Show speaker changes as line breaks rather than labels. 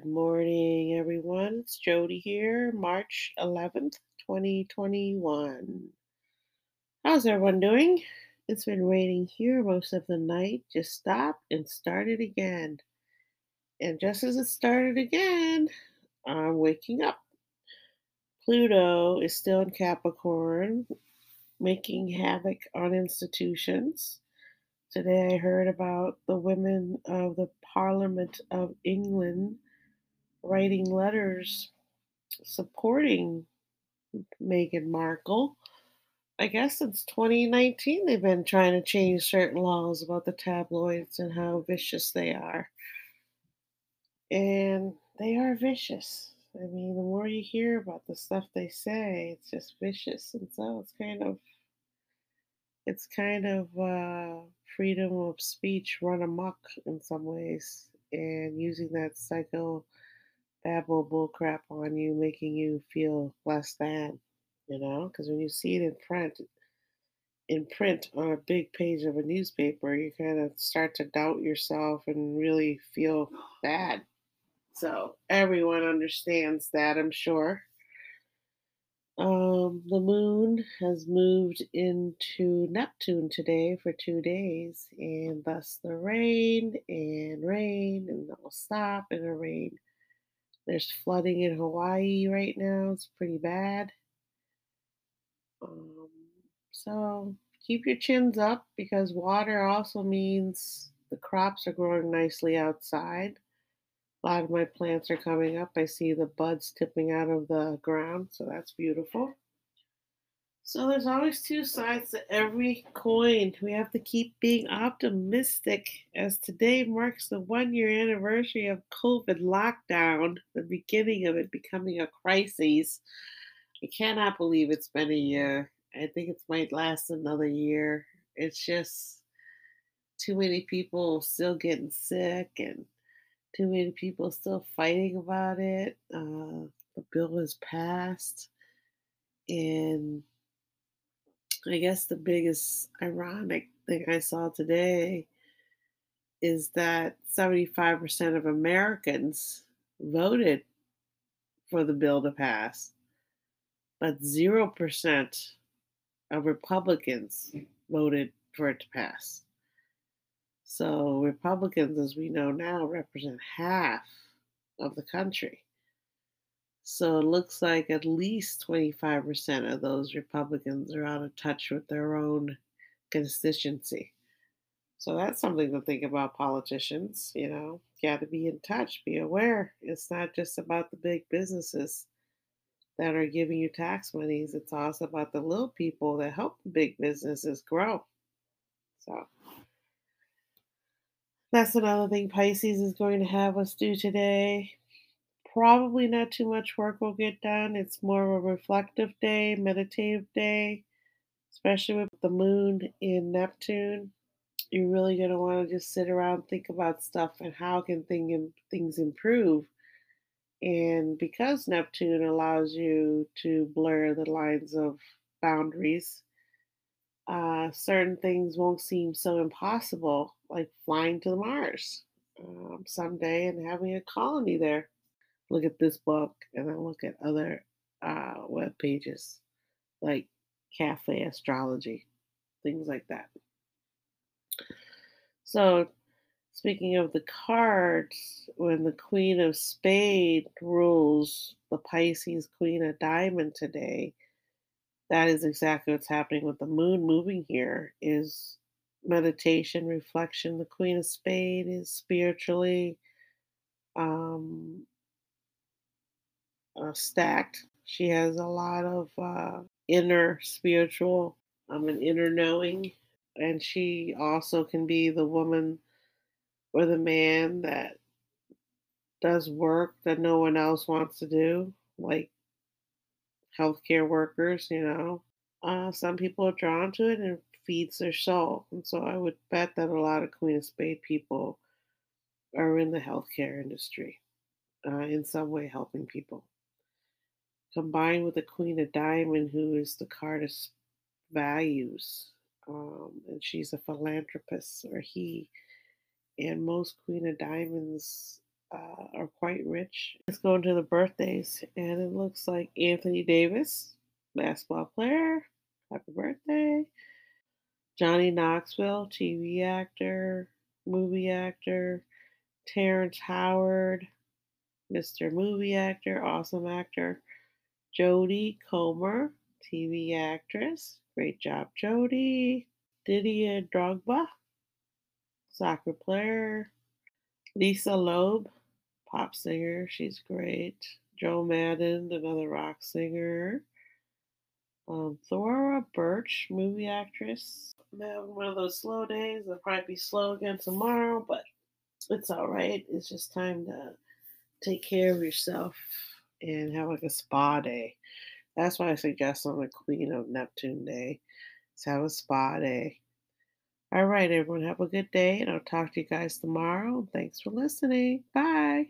Good morning, everyone. It's Jody here, March 11th, 2021. How's everyone doing? It's been raining here most of the night, just stopped and started again. And just as it started again, I'm waking up. Pluto is still in Capricorn, making havoc on institutions. Today I heard about the women of the Parliament of England writing letters supporting Meghan Markle. I guess since 2019 they've been trying to change certain laws about the tabloids and how vicious they are. And they are vicious. I mean, the more you hear about the stuff they say, it's just vicious. And so it's kind of it's kind of uh, freedom of speech run amok in some ways, and using that psycho babble bullcrap on you, making you feel less than, you know, because when you see it in print, in print on a big page of a newspaper, you kind of start to doubt yourself and really feel bad. So everyone understands that, I'm sure. Um, the moon has moved into Neptune today for two days, and thus the rain and rain, and it will stop and the rain. There's flooding in Hawaii right now, it's pretty bad. Um, so keep your chins up because water also means the crops are growing nicely outside. A lot of my plants are coming up. I see the buds tipping out of the ground, so that's beautiful. So there's always two sides to every coin. We have to keep being optimistic as today marks the one year anniversary of COVID lockdown, the beginning of it becoming a crisis. I cannot believe it's been a year. I think it might last another year. It's just too many people still getting sick and too many people still fighting about it. Uh, the bill was passed. And I guess the biggest ironic thing I saw today is that 75% of Americans voted for the bill to pass, but 0% of Republicans voted for it to pass. So Republicans, as we know now, represent half of the country. So it looks like at least 25% of those Republicans are out of touch with their own constituency. So that's something to think about, politicians. You know, got to be in touch, be aware. It's not just about the big businesses that are giving you tax monies, it's also about the little people that help the big businesses grow. So. That's another thing Pisces is going to have us do today. Probably not too much work will get done. It's more of a reflective day, meditative day, especially with the moon in Neptune. You're really going to want to just sit around, think about stuff and how can thing, things improve. And because Neptune allows you to blur the lines of boundaries, uh, certain things won't seem so impossible, like flying to Mars um, someday and having a colony there. Look at this book and then look at other uh, web pages like Cafe Astrology, things like that. So, speaking of the cards, when the Queen of Spade rules the Pisces Queen of Diamond today, that is exactly what's happening with the moon moving here is meditation reflection the queen of spade is spiritually um, uh, stacked she has a lot of uh, inner spiritual um, an inner knowing and she also can be the woman or the man that does work that no one else wants to do like healthcare workers, you know. Uh, some people are drawn to it and feeds their soul. And so I would bet that a lot of Queen of Spade people are in the healthcare industry uh, in some way helping people. Combined with the Queen of Diamond, who is the card of values, um, and she's a philanthropist, or he. And most Queen of Diamonds uh, are quite rich. Let's go into the birthdays, and it looks like Anthony Davis, basketball player. Happy birthday. Johnny Knoxville, TV actor, movie actor. Terrence Howard, Mr. Movie actor, awesome actor. Jodie Comer, TV actress. Great job, Jodie. Didier Drogba, soccer player. Lisa Loeb, pop singer. She's great. Joel Madden, another rock singer. Um, Thora Birch, movie actress. I'm having one of those slow days. I'll probably be slow again tomorrow, but it's all right. It's just time to take care of yourself and have like a spa day. That's why I suggest on the Queen of Neptune Day. Let's have a spa day. All right, everyone, have a good day, and I'll talk to you guys tomorrow. Thanks for listening. Bye.